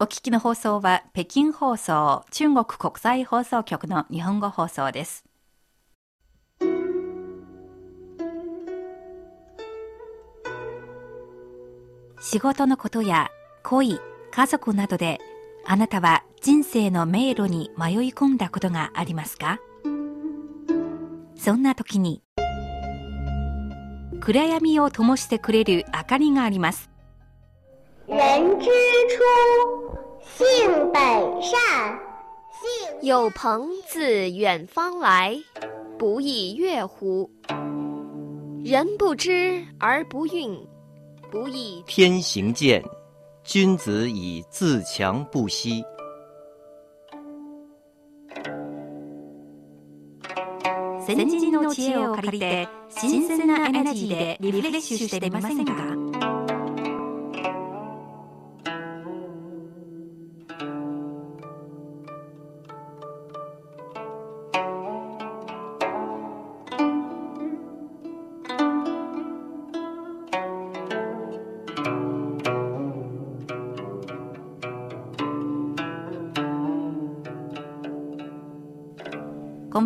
お聞きの放送は北京放送、中国国際放送局の日本語放送です。仕事のことや恋、家族などであなたは人生の迷路に迷い込んだことがありますか？そんな時に暗闇を灯してくれる明かりがあります。人之初，性本善。性有朋自远方来，不亦乐乎？人不知而不愠，不亦天行健，君子以自强不息。先人の知恵を借りて新鮮なエナジーでリフレッシュしてみませんか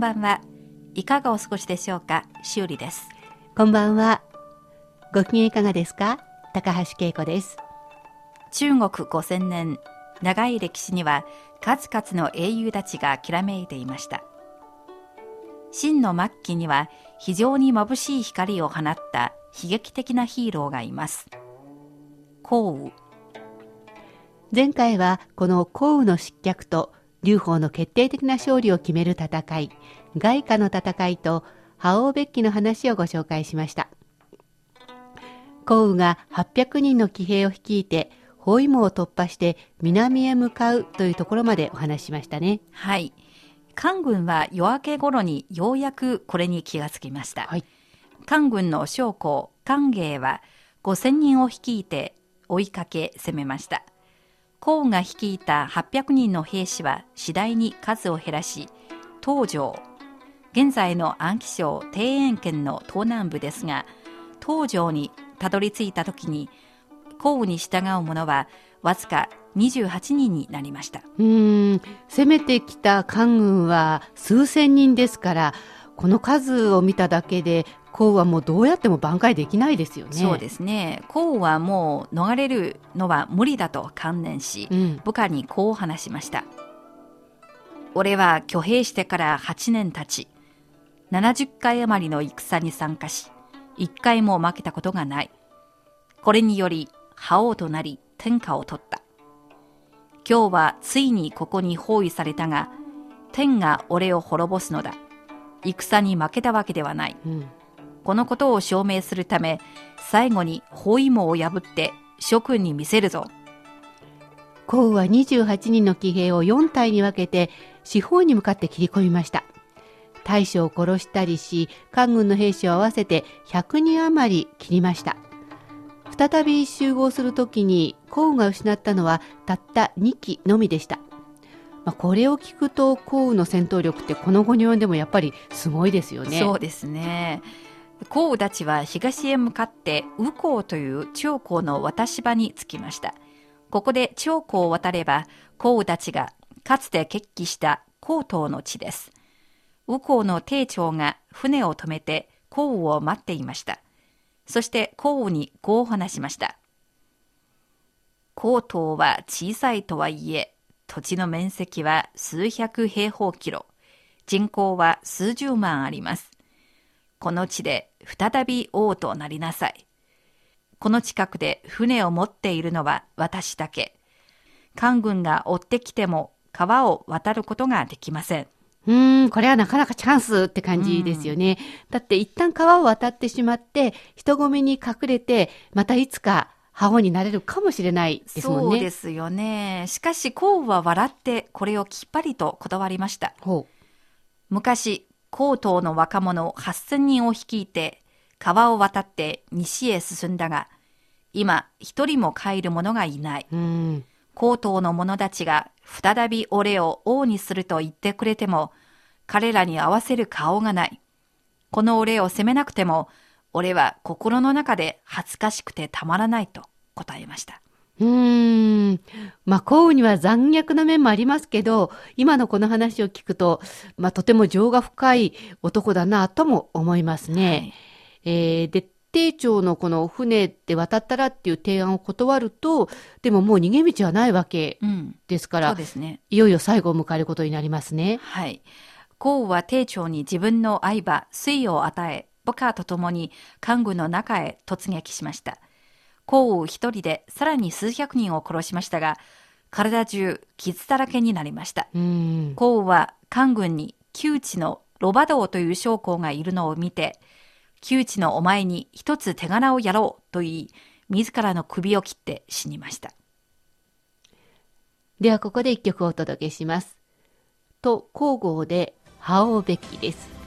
ばんは。いかがお過ごしでしょうか？しおりです。こんばんは。ご機嫌いかがですか？高橋恵子です。中国5000年、長い歴史には数々の英雄たちがきらめいていました。秦の末期には非常に眩しい光を放った悲劇的なヒーローがいます。項羽、前回はこの項羽の失脚と劉邦の決定的な勝利を決める戦い、外貨の戦いと覇王別記の話をご紹介しました。項羽が800人の騎兵を率いて包囲網を突破して南へ向かうというところまでお話ししましたね。はい。韓軍は夜明け頃にようやくこれに気がつきました。はい。韓軍の将校、韓芸は5000人を率いて追いかけ攻めました。項羽が率いた800人の兵士は次第に数を減らし、東条、現在の安徽省庭園県の東南部ですが、東条にたどり着いた時に、項に従う者はわずか28人になりました。うん、攻めてきた韓軍は数千人ですから、この数を見ただけで、項羽はもうどうやっても挽回できないですよね。そうですね。項羽はもう逃れるのは無理だと観念し、うん。部下にこう話しました。俺は挙兵してから8年経ち、70回余りの戦に参加し、1回も負けたことがない。これにより、覇王となり天下を取った。今日はついにここに包囲されたが、天が俺を滅ぼすのだ。戦に負けたわけではない。うん。このことを証明するため、最後に包囲網を破って諸君に見せるぞ。項羽は28人の騎兵を4隊に分けて四方に向かって切り込みました。大将を殺したりし、韓軍の兵士を合わせて100人余り切りました。再び集合するときに項羽が失ったのはたった2機のみでした。まあ、これを聞くと項羽の戦闘力ってこの後に及んでもやっぱりすごいですよね。そうですね。項羽たちは東へ向かって右江という長江の渡し場に着きました。ここで長江を渡れば項羽たちがかつて決起した江東の地です。右江の艇長が船を止めて項羽を待っていました。そして項羽にこう話しました。江東は小さいとはいえ、土地の面積は数百平方キロ、人口は数十万あります。この地で再び王となりなさい。この近くで船を持っているのは私だけ。韓軍が追ってきても川を渡ることができません。うーん、これはなかなかチャンスって感じですよね。だって一旦川を渡ってしまって、人混みに隠れて、またいつか覇王になれるかもしれないですもんね。そうですよね。しかし、項羽は笑ってこれをきっぱりと断りました。ほ昔、江東の若者8000人を率いて、川を渡って西へ進んだが、今、一人も帰る者がいない。江東の者たちが再び俺を王にすると言ってくれても、彼らに合わせる顔がない。この俺を責めなくても、俺は心の中で恥ずかしくてたまらないと答えました。うーん。まあ、幸運には残虐な面もありますけど、今のこの話を聞くと、まあ、とても情が深い男だなとも思いますね。えーで、丁長のこの船で渡ったらっていう提案を断ると、でももう逃げ道はないわけうん。ですからそう、ですね。いよいよ最後を迎えることになりますね。はい。コウは丁長に自分の相場、水を与え、部下と共に官軍の中へ突撃しました。コウ一人でさらに数百人を殺しましたが、体中傷だらけになりました。うん。コウは官軍に窮地のロバ道という将校がいるのを見て、窮地のお前に一つ手柄をやろうと言い、自らの首を切って死にました。ではここで一曲お届けします。と、交互で、羽織べきです。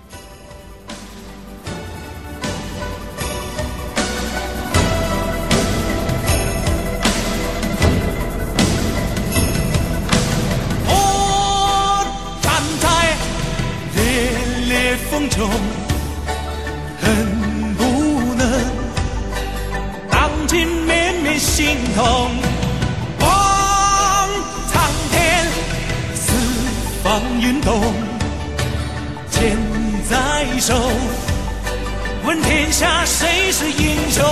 风中，恨不能荡尽绵绵心痛。望苍天，四方运动，剑在手，问天下谁是英雄？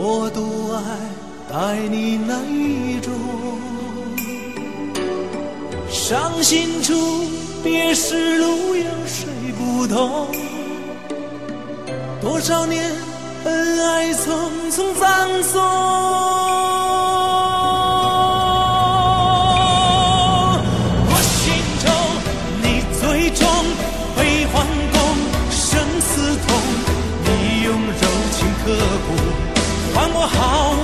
我独爱爱你那一种，伤心处，别时路，有谁不懂？多少年恩爱匆匆葬送，我心中你最重，悲欢共生死同，你用柔情刻骨。好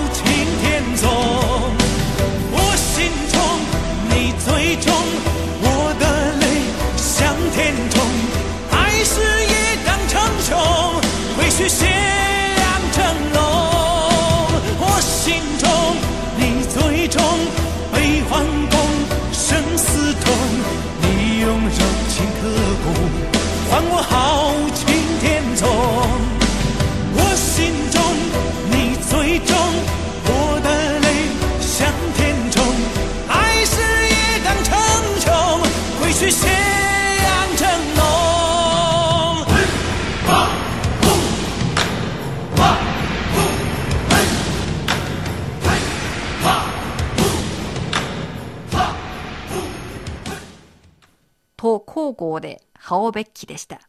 と交互で羽織べきでした。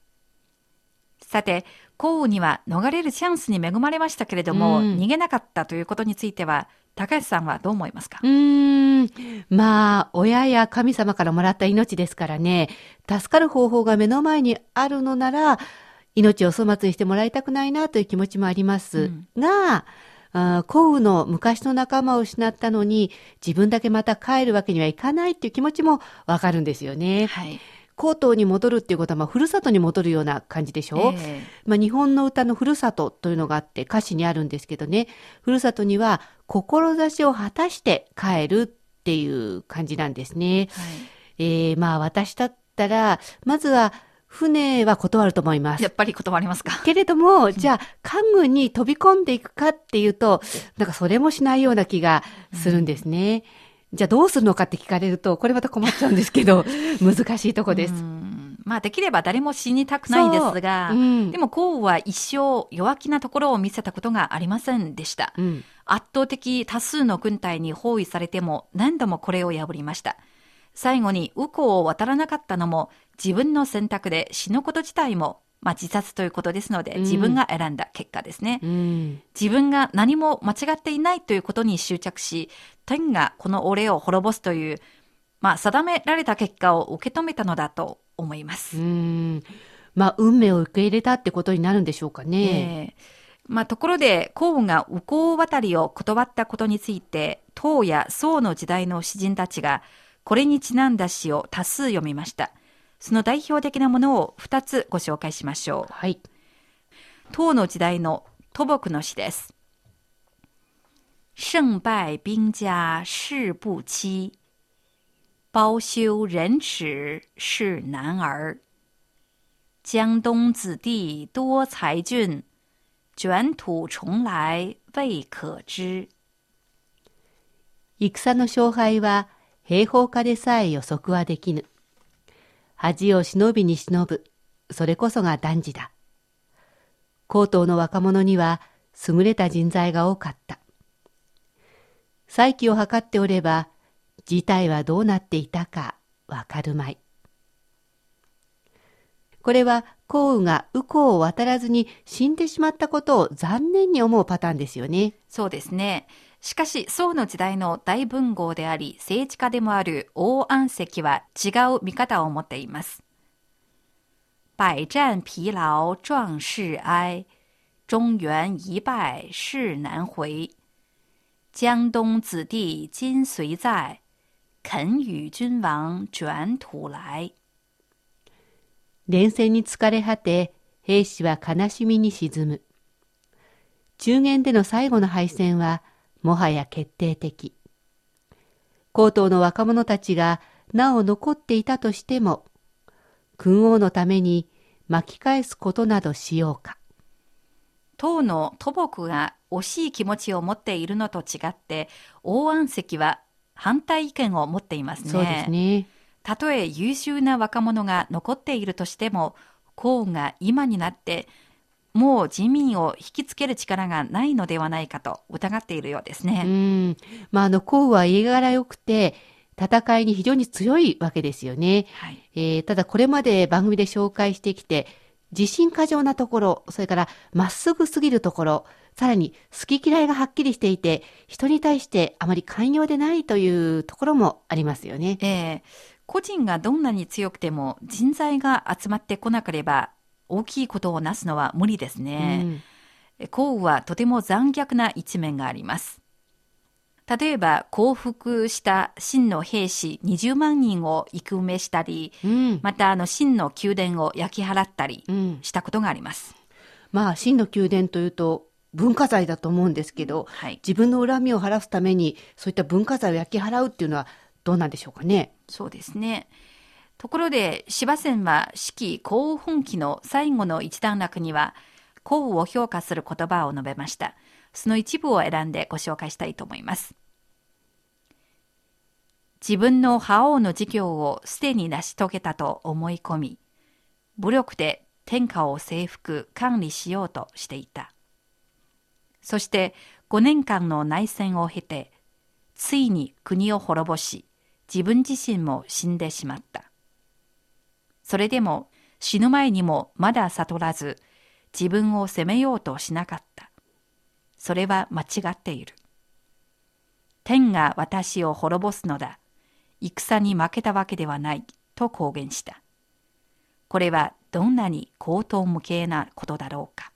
さて、降雨には逃れるチャンスに恵まれましたけれども、うん逃げなかったということについては、高橋さんはどう思いますか？うーん。まあ、親や神様からもらった命ですからね、助かる方法が目の前にあるのなら、命を粗末にしてもらいたくないなという気持ちもあります。が、あー幸運の昔の仲間を失ったのに、自分だけまた帰るわけにはいかないっていう気持ちもわかるんですよね。はい。高等に戻るっていうことは、まあ、ふるさとに戻るような感じでしょ、えまあ、日本の歌のふるさとというのがあって歌詞にあるんですけどね、ふるさとには志を果たして帰るっていう感じなんですね。はいえー、まあ私だったら、まずは船は断ると思いますやっ。ぱり断りますか？けれども、じゃあ、官軍に飛び込んでいくかっていうと、なんかそれもしないような気がするんですね。じゃあどうするのかって聞かれると、これまた困っちゃうんですけど、難しいとこです。うんまあ、できれば誰も死にたくないですが、そううんでも降雨は一生弱気なところを見せたことがありませんでした。うん。圧倒的多数の軍隊に包囲されても何度もこれを破りました。最後に右港を渡らなかったのも自分の選択で死ぬこと自体も、まあ、自殺ということですのでうん自分が選んだ結果ですね。うん。自分が何も間違っていないということに執着し、天がこの俺を滅ぼすという、まあ、定められた結果を受け止めたのだと思います。うん。まあ、運命を受け入れたってことになるんでしょうかね。ええまあ、ところで、項羽が右向渡りを断ったことについて、唐や宋の時代の詩人たちが、これにちなんだ詩を多数読みました。その代表的なものを2つご紹介しましょう。はい。唐の時代の吐木の詩です。胜敗兵家事不期，包耻是男儿。江东子弟多才俊，卷土重来未可知。戦の勝敗は兵法家でさえ予測はできぬ。恥を忍びに忍ぶ、それこそが男児だ。高等の若者には優れた人材が多かった。再起を図っておれば、事態はどうなっていたかわかるまい。これは項羽が右向を渡らずに死んでしまったことを残念に思うパターンですよね。そうですね。しかし、宋の時代の大文豪であり、政治家でもある王安石は違う見方を持っています。百战疲劳壮士哀，中原一败势难回。江東子弟今雖在，肯與君王卷土來。連戦に疲れ果て、兵士は悲しみに沈む。中原での最後の敗戦は、もはや決定的。高等の若者たちがなお残っていたとしても、君王のために巻き返すことなどしようか。唐の吐木が惜しい気持ちを持っているのと違って、王安石は反対意見を持っていますね。そうですね。たとえ優秀な若者が残っているとしても、項羽が今になって、もう人民を引きつける力がないのではないかと疑っているようですうね。ん。まあ、あの、項羽は家柄良くて、戦いに非常に強いわけですよね。はい。えーただこれまで番組で紹介してきて、自信過剰なところ、それからまっすぐすぎるところ、さらに好き嫌いがはっきりしていて、人に対してあまり寛容でないというところもありますよね。ええ個人がどんなに強くても人材が集まってこなければ大きいことをなすのは無理ですね。項羽はとても残虐な一面があります。例えば降伏した秦の兵士20万人を生埋めしたり、うん。うん。またあの秦の宮殿を焼き払ったりうん。したことがあります。まあ、真の宮殿というと文化財だと思うんですけど、はい。自分の恨みを晴らすために、そういった文化財を焼き払うっていうのはどうなんでしょうかね。そうですね。ところで、芝仙は四季幸本期の最後の一段落には、幸を評価する言葉を述べました。その一部を選んでご紹介したいと思います。自分の覇王の事業をすでに成し遂げたと思い込み、武力で天下を征服、管理しようとしていた。そして5年間の内戦を経て、ついに国を滅ぼし、自分自身も死んでしまった。それでも死ぬ前にもまだ悟らず、自分を責めようとしなかった。それは間違っている。天が私を滅ぼすのだ。戦に負けたわけではない。と公言した。これはどんなに高等無形なことだろうか。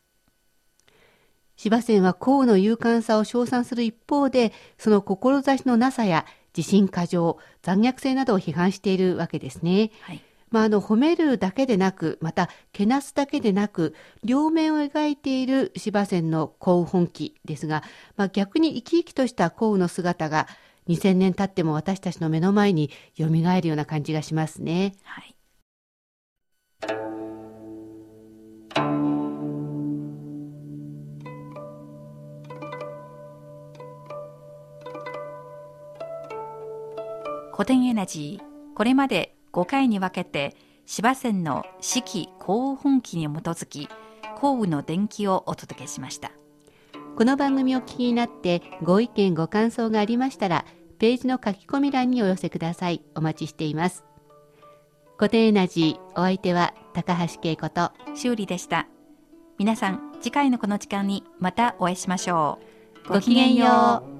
芝仙は項羽の勇敢さを称賛する一方で、その志のなさや自信過剰、残虐性などを批判しているわけですね。はい。まあ、あの褒めるだけでなく、またけなすだけでなく、両面を描いている芝仙の幸本気ですが、まあ、逆に生き生きとした幸の姿が2000年経っても私たちの目の前に蘇るような感じがしますね。はい。古典エナジー、これまで5回に分けて芝仙の四季幸運本気に基づき、幸運の伝記をお届けしました。この番組を聞きになってご意見ご感想がありましたら、ページの書き込み欄にお寄せください。お待ちしています。古典エナジー、お相手は高橋恵子と、修理でした。皆さん、次回のこの時間にまたお会いしましょう。ごきげんよう。